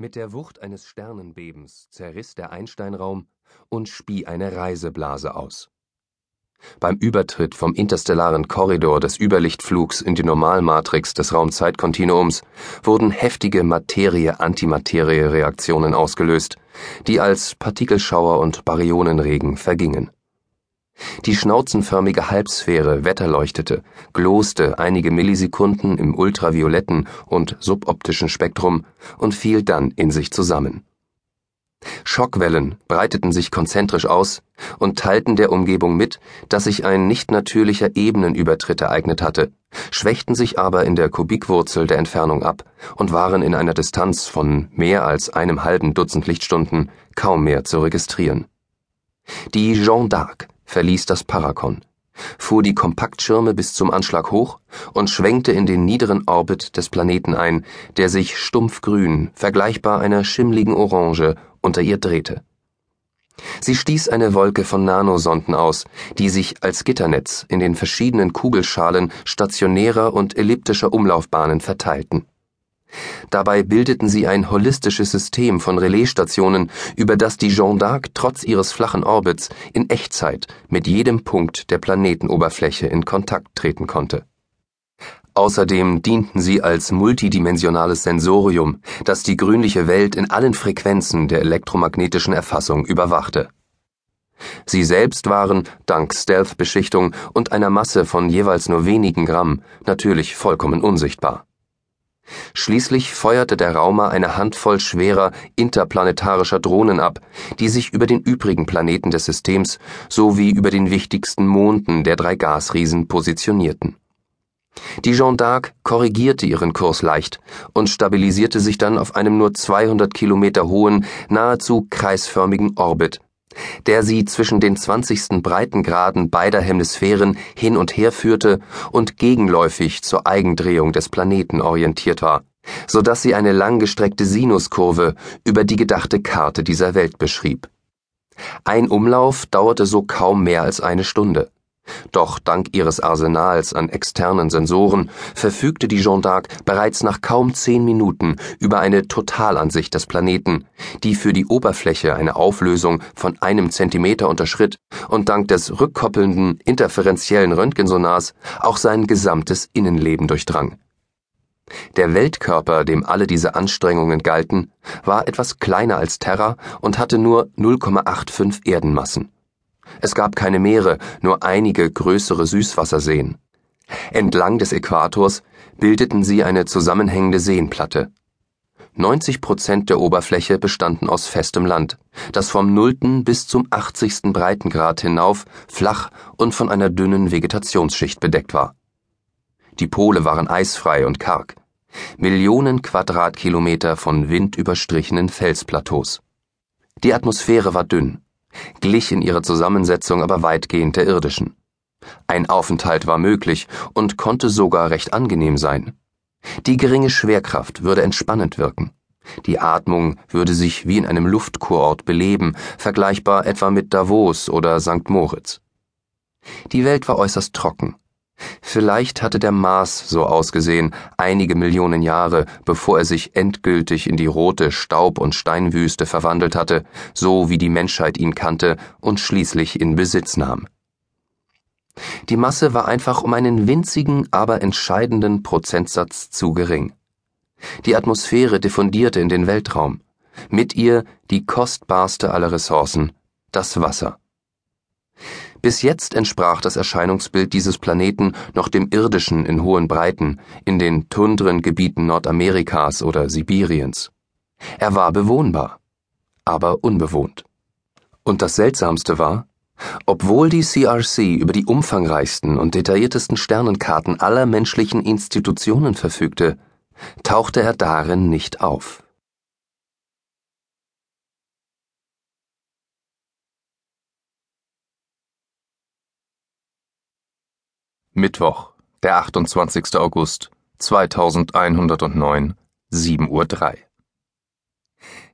Mit der Wucht eines Sternenbebens zerriss der Einsteinraum und spie eine Reiseblase aus. Beim Übertritt vom interstellaren Korridor des Überlichtflugs in die Normalmatrix des Raumzeitkontinuums wurden heftige Materie-Antimaterie-Reaktionen ausgelöst, die als Partikelschauer und Baryonenregen vergingen. Die schnauzenförmige Halbsphäre wetterleuchtete, gloste einige Millisekunden im ultravioletten und suboptischen Spektrum und fiel dann in sich zusammen. Schockwellen breiteten sich konzentrisch aus und teilten der Umgebung mit, dass sich ein nicht natürlicher Ebenenübertritt ereignet hatte, schwächten sich aber in der Kubikwurzel der Entfernung ab und waren in einer Distanz von mehr als einem halben Dutzend Lichtstunden kaum mehr zu registrieren. Die Jeanne d'Arc verließ das Parakon, fuhr die Kompaktschirme bis zum Anschlag hoch und schwenkte in den niederen Orbit des Planeten ein, der sich stumpfgrün, vergleichbar einer schimmligen Orange, unter ihr drehte. Sie stieß eine Wolke von Nanosonden aus, die sich als Gitternetz in den verschiedenen Kugelschalen stationärer und elliptischer Umlaufbahnen verteilten. Dabei bildeten sie ein holistisches System von Relaisstationen, über das die Jeanne d'Arc trotz ihres flachen Orbits in Echtzeit mit jedem Punkt der Planetenoberfläche in Kontakt treten konnte. Außerdem dienten sie als multidimensionales Sensorium, das die grünliche Welt in allen Frequenzen der elektromagnetischen Erfassung überwachte. Sie selbst waren, dank Stealth-Beschichtung und einer Masse von jeweils nur wenigen Gramm, natürlich vollkommen unsichtbar. Schließlich feuerte der Raumer eine Handvoll schwerer interplanetarischer Drohnen ab, die sich über den übrigen Planeten des Systems sowie über den wichtigsten Monden der drei Gasriesen positionierten. Die Jeanne d'Arc korrigierte ihren Kurs leicht und stabilisierte sich dann auf einem nur 200 Kilometer hohen, nahezu kreisförmigen Orbit der sie zwischen den 20. Breitengraden beider Hemisphären hin und her führte und gegenläufig zur Eigendrehung des Planeten orientiert war, so dass sie eine langgestreckte Sinuskurve über die gedachte Karte dieser Welt beschrieb. Ein Umlauf dauerte so kaum mehr als eine Stunde. Doch dank ihres Arsenals an externen Sensoren verfügte die Jeanne d'Arc bereits nach kaum zehn Minuten über eine Totalansicht des Planeten, die für die Oberfläche eine Auflösung von einem Zentimeter unterschritt und dank des rückkoppelnden interferenziellen Röntgensonars auch sein gesamtes Innenleben durchdrang. Der Weltkörper, dem alle diese Anstrengungen galten, war etwas kleiner als Terra und hatte nur 0,85 Erdenmassen. Es gab keine Meere, nur einige größere Süßwasserseen. Entlang des Äquators bildeten sie eine zusammenhängende Seenplatte. 90 Prozent der Oberfläche bestanden aus festem Land, das vom nullten bis zum 80. Breitengrad hinauf flach und von einer dünnen Vegetationsschicht bedeckt war. Die Pole waren eisfrei und karg. Millionen Quadratkilometer von windüberstrichenen Felsplateaus. Die Atmosphäre war dünn glich in ihrer Zusammensetzung aber weitgehend der irdischen. Ein Aufenthalt war möglich und konnte sogar recht angenehm sein. Die geringe Schwerkraft würde entspannend wirken. Die Atmung würde sich wie in einem Luftkurort beleben, vergleichbar etwa mit Davos oder St. Moritz. Die Welt war äußerst trocken, Vielleicht hatte der Mars so ausgesehen, einige Millionen Jahre, bevor er sich endgültig in die rote Staub- und Steinwüste verwandelt hatte, so wie die Menschheit ihn kannte und schließlich in Besitz nahm. Die Masse war einfach um einen winzigen, aber entscheidenden Prozentsatz zu gering. Die Atmosphäre diffundierte in den Weltraum, mit ihr die kostbarste aller Ressourcen, das Wasser. Bis jetzt entsprach das Erscheinungsbild dieses Planeten noch dem irdischen in hohen Breiten, in den Tundrengebieten Nordamerikas oder Sibiriens. Er war bewohnbar, aber unbewohnt. Und das Seltsamste war, obwohl die CRC über die umfangreichsten und detailliertesten Sternenkarten aller menschlichen Institutionen verfügte, tauchte er darin nicht auf. Mittwoch, der 28. August 2109, 7.03 Uhr.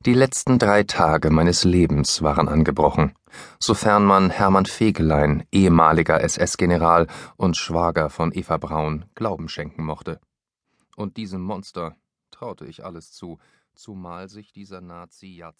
Die letzten drei Tage meines Lebens waren angebrochen, sofern man Hermann Fegelein, ehemaliger SS-General und Schwager von Eva Braun, Glauben schenken mochte. Und diesem Monster traute ich alles zu, zumal sich dieser Nazi Jahrzehnte